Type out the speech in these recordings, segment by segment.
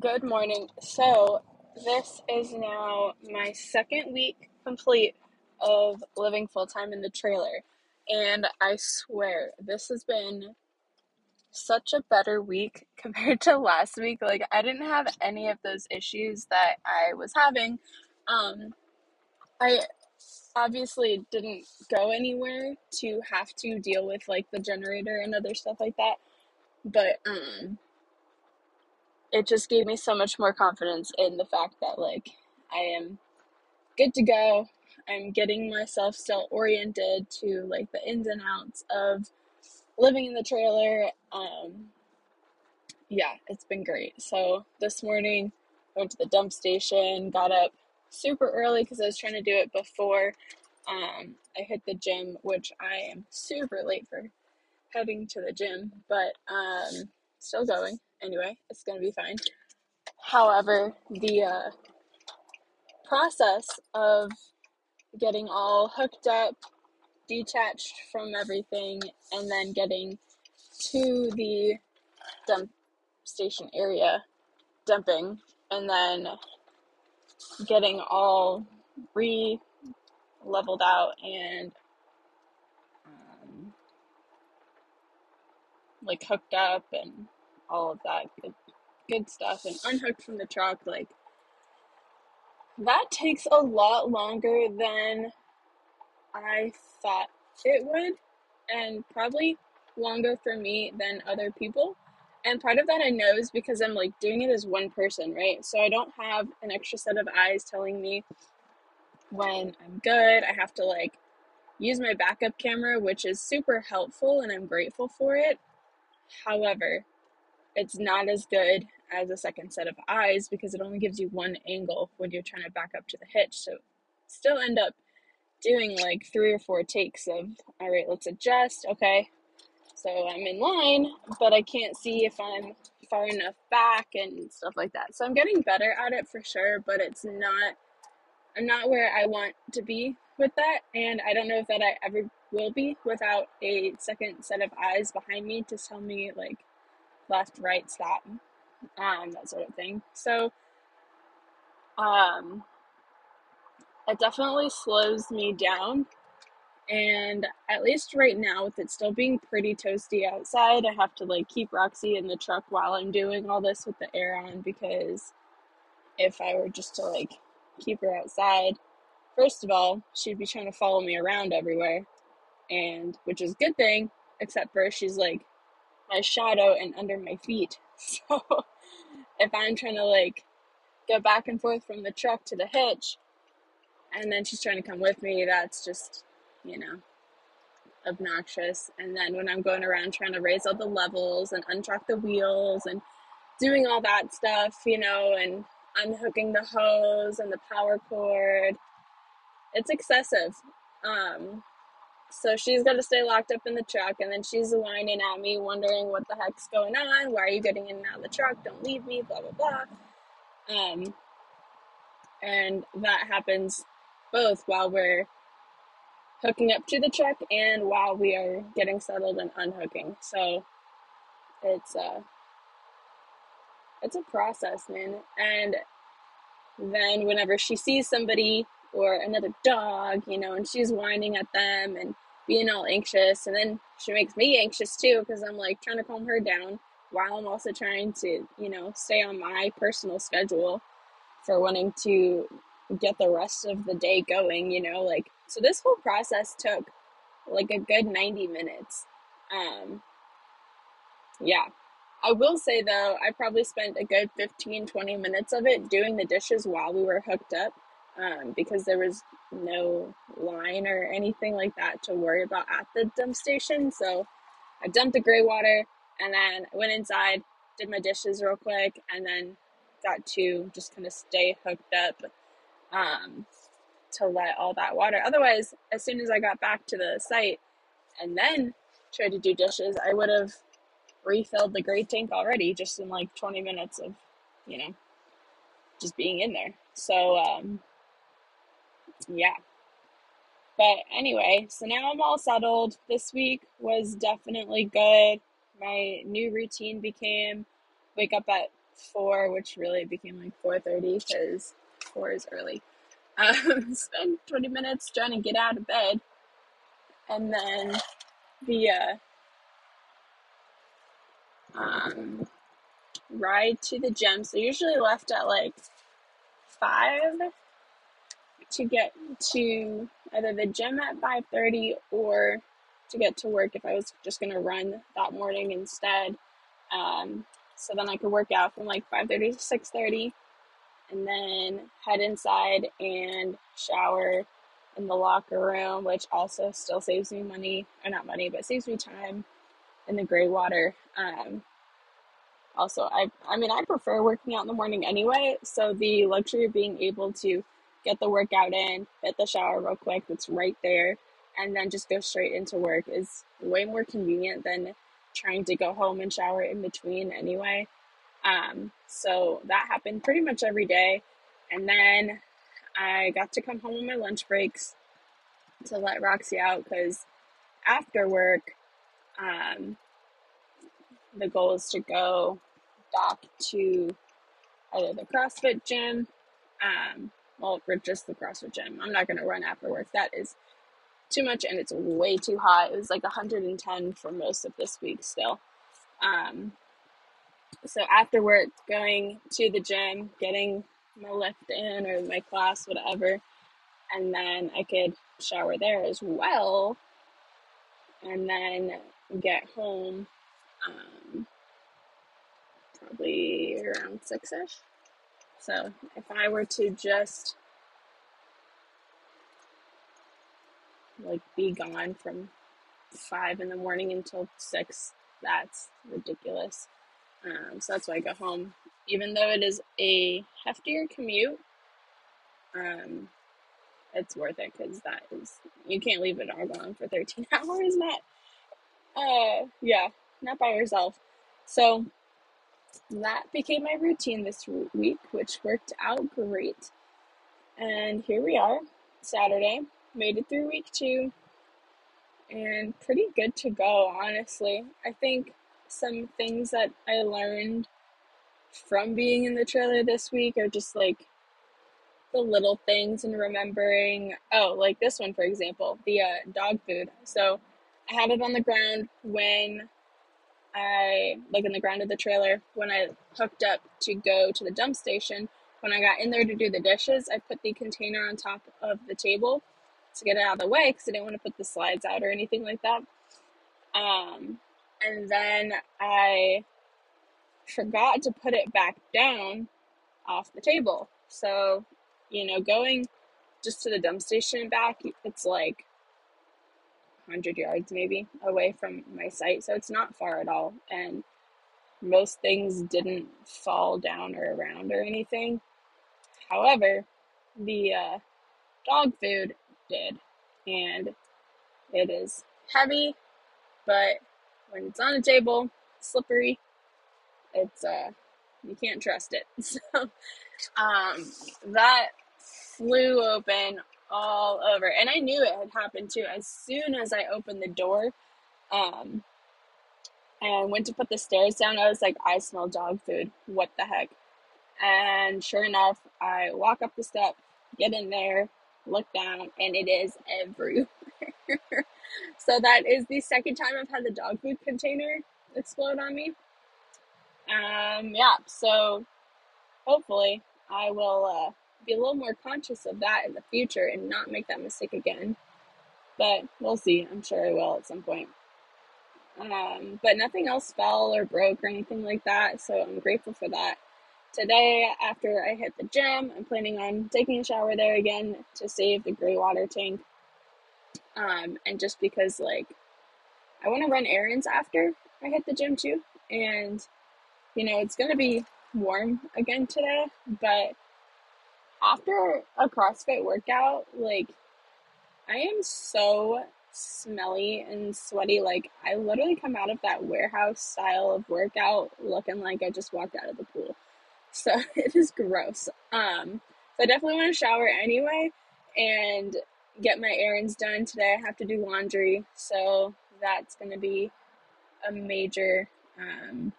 good morning. So, this is now my second week complete of living full time in the trailer. And I swear, this has been such a better week compared to last week. Like, I didn't have any of those issues that I was having. Um, I obviously didn't go anywhere to have to deal with like the generator and other stuff like that. But, um, it just gave me so much more confidence in the fact that like I am good to go. I'm getting myself still oriented to like the ins and outs of living in the trailer. Um yeah, it's been great. So this morning went to the dump station, got up super early because I was trying to do it before um I hit the gym, which I am super late for heading to the gym, but um still going. Anyway, it's gonna be fine. However, the uh, process of getting all hooked up, detached from everything, and then getting to the dump station area, dumping, and then getting all re leveled out and um, like hooked up and all of that good, good stuff and unhooked from the truck like that takes a lot longer than I thought it would, and probably longer for me than other people. And part of that I know is because I'm like doing it as one person, right? So I don't have an extra set of eyes telling me when I'm good. I have to like use my backup camera, which is super helpful and I'm grateful for it. However, it's not as good as a second set of eyes because it only gives you one angle when you're trying to back up to the hitch. So still end up doing like three or four takes of all right, let's adjust. Okay. So I'm in line, but I can't see if I'm far enough back and stuff like that. So I'm getting better at it for sure, but it's not I'm not where I want to be with that and I don't know if that I ever will be without a second set of eyes behind me to tell me like left, right, stop, um, that sort of thing. So, um, it definitely slows me down. And at least right now, with it still being pretty toasty outside, I have to like keep Roxy in the truck while I'm doing all this with the air on because if I were just to like keep her outside, first of all, she'd be trying to follow me around everywhere, and which is a good thing, except for she's like my shadow and under my feet. So if I'm trying to like go back and forth from the truck to the hitch and then she's trying to come with me, that's just, you know, obnoxious. And then when I'm going around trying to raise all the levels and unchock the wheels and doing all that stuff, you know, and unhooking the hose and the power cord, it's excessive. Um, so she's got to stay locked up in the truck, and then she's whining at me, wondering what the heck's going on. Why are you getting in and out of the truck? Don't leave me, blah, blah, blah. Um, and that happens both while we're hooking up to the truck and while we are getting settled and unhooking. So it's a uh, it's a process, man. And then whenever she sees somebody or another dog, you know, and she's whining at them and being all anxious. And then she makes me anxious too because I'm like trying to calm her down while I'm also trying to, you know, stay on my personal schedule for wanting to get the rest of the day going, you know, like so this whole process took like a good 90 minutes. Um yeah. I will say though, I probably spent a good 15 20 minutes of it doing the dishes while we were hooked up um, because there was no line or anything like that to worry about at the dump station. So I dumped the gray water and then went inside, did my dishes real quick, and then got to just kind of stay hooked up um, to let all that water. Otherwise, as soon as I got back to the site and then tried to do dishes, I would have refilled the gray tank already just in like 20 minutes of, you know, just being in there. So, um, yeah. But anyway, so now I'm all settled. This week was definitely good. My new routine became wake up at four, which really became like four thirty because four is early. Um, spend twenty minutes trying to get out of bed, and then the uh, um, ride to the gym. So usually left at like five to get to either the gym at five thirty or to get to work if I was just gonna run that morning instead. Um, so then I could work out from like five thirty to six thirty, and then head inside and shower in the locker room, which also still saves me money, or not money, but saves me time in the gray water. Um, also, I I mean I prefer working out in the morning anyway, so the luxury of being able to get the workout in, hit the shower real quick, it's right there, and then just go straight into work is way more convenient than trying to go home and shower in between anyway. Um, so that happened pretty much every day. And then I got to come home on my lunch breaks to let Roxy out because after work, um, the goal is to go back to either the CrossFit gym, um, well, for just the CrossFit gym. I'm not going to run after work. That is too much and it's way too hot. It was like 110 for most of this week still. Um, so after work, going to the gym, getting my lift in or my class, whatever, and then I could shower there as well, and then get home um, probably around six ish. So if I were to just like be gone from five in the morning until six, that's ridiculous. Um, so that's why I go home. Even though it is a heftier commute, um, it's worth it because that is you can't leave a dog on for 13 hours. Not, uh, yeah, not by yourself. So that became my routine this week, which worked out great. And here we are, Saturday. Made it through week two, and pretty good to go, honestly. I think some things that I learned from being in the trailer this week are just like the little things and remembering oh like this one for example the uh, dog food so i had it on the ground when i like in the ground of the trailer when i hooked up to go to the dump station when i got in there to do the dishes i put the container on top of the table to get it out of the way because i didn't want to put the slides out or anything like that um and then I forgot to put it back down off the table. So, you know, going just to the dump station back, it's like 100 yards maybe away from my site. So it's not far at all. And most things didn't fall down or around or anything. However, the uh, dog food did. And it is heavy, but when it's on a table, slippery. It's uh, you can't trust it. So, um, that flew open all over, and I knew it had happened too. As soon as I opened the door, um, and went to put the stairs down, I was like, I smell dog food. What the heck? And sure enough, I walk up the step, get in there, look down, and it is everywhere. so that is the second time I've had the dog food container explode on me. Um, yeah, so hopefully I will uh, be a little more conscious of that in the future and not make that mistake again. But we'll see. I'm sure I will at some point. Um, but nothing else fell or broke or anything like that, so I'm grateful for that. Today, after I hit the gym, I'm planning on taking a shower there again to save the gray water tank um, and just because like I want to run errands after I hit the gym too, and you know it's gonna be warm again today, but after a CrossFit workout, like I am so smelly and sweaty. Like I literally come out of that warehouse style of workout looking like I just walked out of the pool. So it is gross. Um, so I definitely want to shower anyway. And get my errands done today. I have to do laundry, so that's going to be a major um,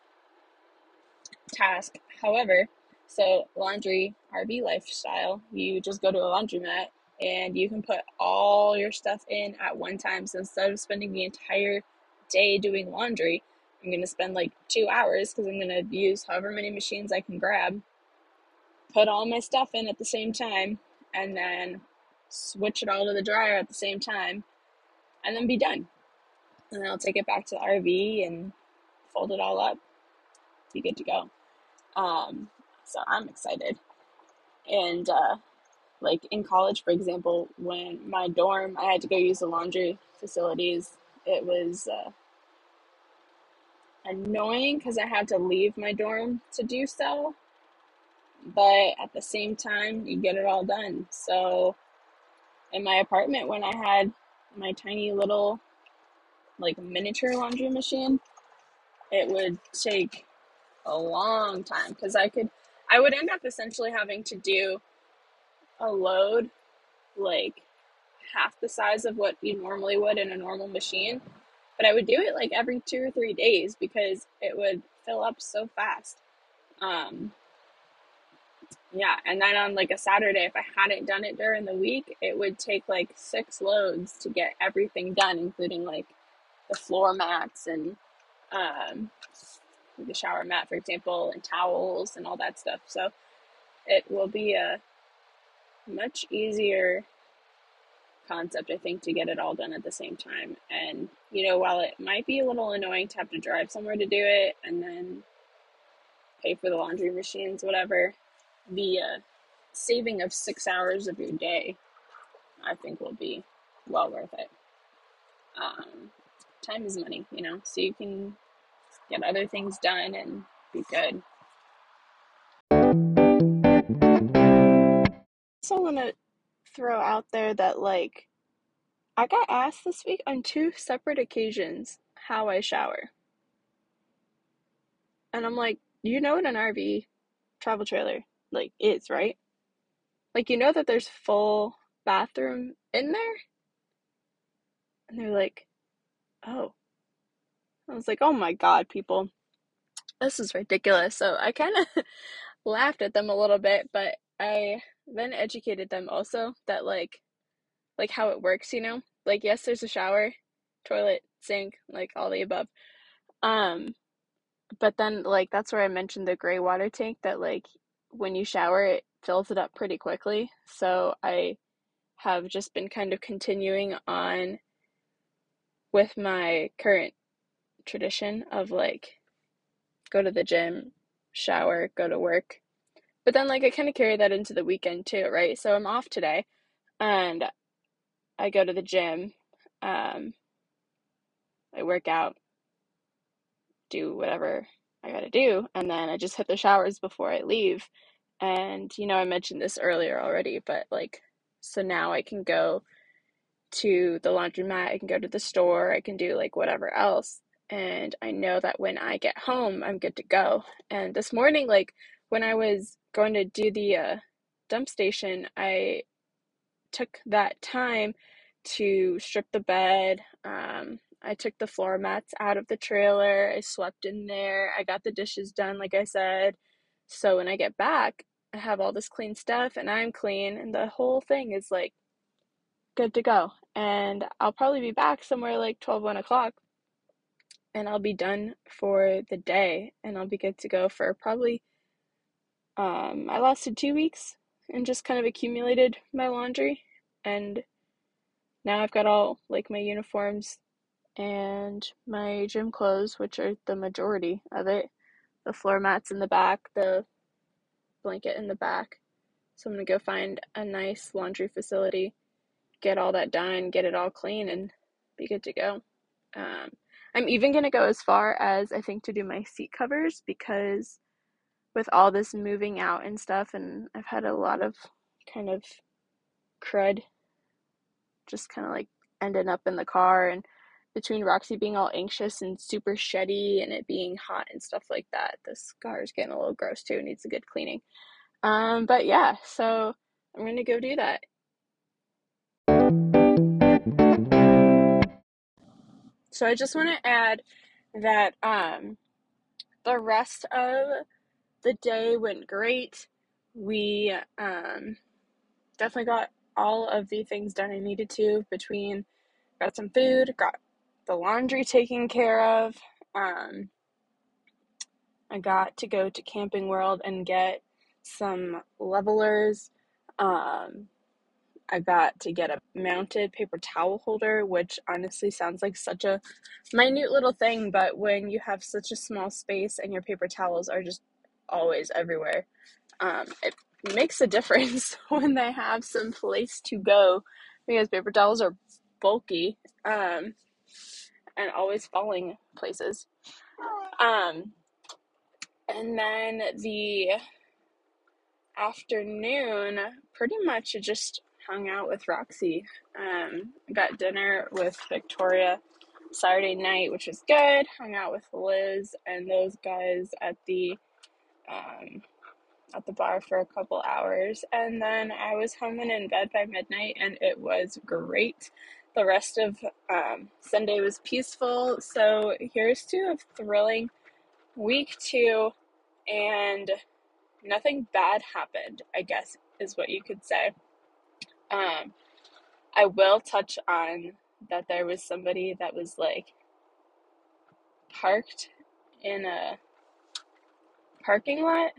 task. However, so laundry RV lifestyle, you just go to a laundromat and you can put all your stuff in at one time. So instead of spending the entire day doing laundry, I'm going to spend like two hours because I'm going to use however many machines I can grab, put all my stuff in at the same time, and then switch it all to the dryer at the same time, and then be done. And then I'll take it back to the RV and fold it all up, be good to go. Um, so I'm excited. And uh, like in college, for example, when my dorm, I had to go use the laundry facilities. It was uh, annoying because I had to leave my dorm to do so, but at the same time, you get it all done. So in my apartment, when I had my tiny little like miniature laundry machine, it would take a long time because I could, I would end up essentially having to do a load like half the size of what you normally would in a normal machine. But I would do it like every two or three days because it would fill up so fast. Um, yeah, and then on like a Saturday, if I hadn't done it during the week, it would take like six loads to get everything done, including like the floor mats and um, the shower mat, for example, and towels and all that stuff. So it will be a much easier concept, I think, to get it all done at the same time. And, you know, while it might be a little annoying to have to drive somewhere to do it and then pay for the laundry machines, whatever, the uh, saving of six hours of your day, I think, will be well worth it. Um, time is money, you know, so you can get other things done and be good. So I'm gonna throw out there that like I got asked this week on two separate occasions how I shower. And I'm like, you know what an RV travel trailer like is, right? Like you know that there's full bathroom in there? And they're like, "Oh." I was like, "Oh my god, people. This is ridiculous." So I kind of laughed at them a little bit, but I then educated them also that like like how it works, you know? Like yes, there's a shower, toilet, sink, like all the above. Um but then like that's where I mentioned the gray water tank that like when you shower it fills it up pretty quickly. So I have just been kind of continuing on with my current tradition of like go to the gym, shower, go to work. But then like I kind of carry that into the weekend too, right? So I'm off today and I go to the gym. Um I work out, do whatever I got to do, and then I just hit the showers before I leave. And you know, I mentioned this earlier already, but like so now I can go to the laundromat, I can go to the store, I can do like whatever else. And I know that when I get home, I'm good to go. And this morning, like when I was going to do the uh, dump station, I took that time to strip the bed. Um, I took the floor mats out of the trailer. I swept in there. I got the dishes done, like I said. So when I get back, I have all this clean stuff and I'm clean, and the whole thing is like good to go. And I'll probably be back somewhere like 12, 1 o'clock, and I'll be done for the day, and I'll be good to go for probably. Um, I lasted two weeks and just kind of accumulated my laundry, and now I've got all like my uniforms and my gym clothes, which are the majority of it. The floor mats in the back, the blanket in the back. So I'm gonna go find a nice laundry facility get all that done, get it all clean, and be good to go. Um, I'm even going to go as far as I think to do my seat covers because with all this moving out and stuff, and I've had a lot of kind of crud just kind of like ending up in the car and between Roxy being all anxious and super sheddy and it being hot and stuff like that, this car is getting a little gross too. It needs a good cleaning. Um, but yeah, so I'm gonna go do that. So I just want to add that um, the rest of the day went great. We um, definitely got all of the things done I needed to between got some food, got the laundry taken care of. Um, I got to go to Camping World and get some levelers. Um, I got to get a mounted paper towel holder, which honestly sounds like such a minute little thing, but when you have such a small space and your paper towels are just always everywhere, um, it makes a difference when they have some place to go because paper towels are bulky um, and always falling places. Um, and then the afternoon, pretty much just hung out with Roxy. Um, got dinner with Victoria Saturday night, which was good. Hung out with Liz and those guys at the um, at the bar for a couple hours, and then I was home and in bed by midnight, and it was great. The rest of um, Sunday was peaceful. So here's to a thrilling week two, and nothing bad happened. I guess is what you could say. Um, I will touch on that there was somebody that was like parked in a parking lot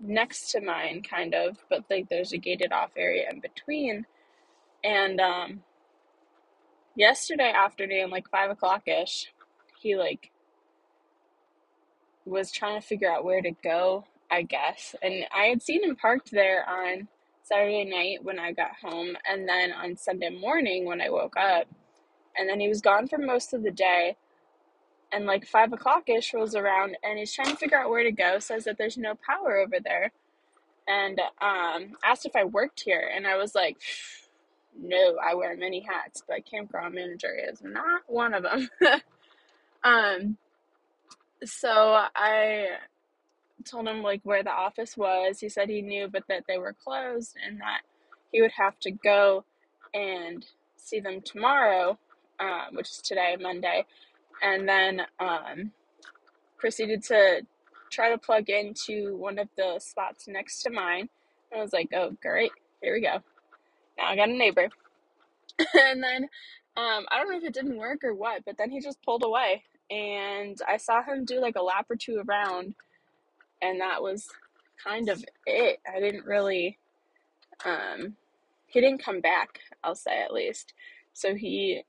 next to mine, kind of, but like there's a gated off area in between. And um, yesterday afternoon, like five o'clock ish, he like was trying to figure out where to go, I guess. And I had seen him parked there on Saturday night when I got home, and then on Sunday morning when I woke up. And then he was gone for most of the day. And like five o'clock ish rolls around, and he's trying to figure out where to go. Says that there's no power over there, and um, asked if I worked here. And I was like, no, I wear many hats, but campground manager is not one of them. um, so I told him like where the office was. He said he knew, but that they were closed and that he would have to go and see them tomorrow, um, which is today, Monday, and then um, proceeded to try to plug into one of the spots next to mine. I was like, oh, great, here we go. Now I got a neighbor. and then um, I don't know if it didn't work or what, but then he just pulled away. And I saw him do like a lap or two around and that was kind of it. I didn't really um he didn't come back, I'll say at least. So he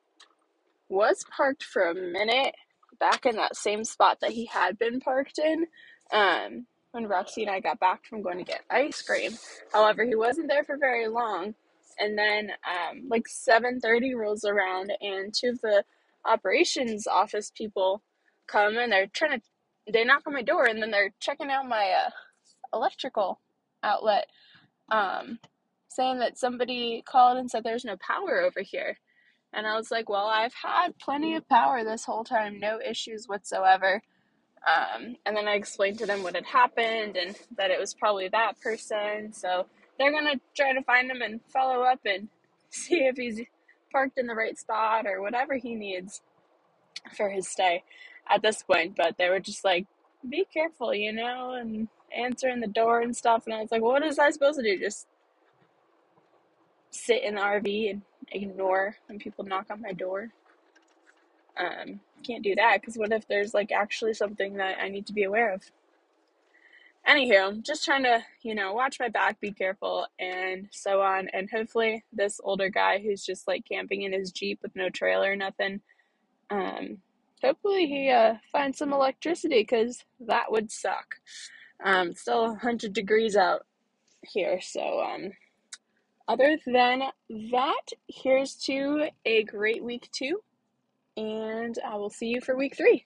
was parked for a minute back in that same spot that he had been parked in um when Roxy and I got back from going to get ice cream. However, he wasn't there for very long. And then um like 7:30 rolls around and two of the operations office people come and they're trying to they knock on my door and then they're checking out my uh, electrical outlet, um, saying that somebody called and said there's no power over here. And I was like, well, I've had plenty of power this whole time, no issues whatsoever. Um, and then I explained to them what had happened and that it was probably that person. So they're going to try to find him and follow up and see if he's parked in the right spot or whatever he needs for his stay at this point, but they were just like, be careful, you know, and answering the door and stuff. And I was like, what is I supposed to do? Just sit in the RV and ignore when people knock on my door? Um, can't do that because what if there's like actually something that I need to be aware of? Anywho, just trying to, you know, watch my back, be careful, and so on. And hopefully, this older guy who's just like camping in his Jeep with no trailer, or nothing, um, hopefully he uh, finds some electricity because that would suck. Um, still 100 degrees out here, so um, other than that, here's to a great week two, and I will see you for week three.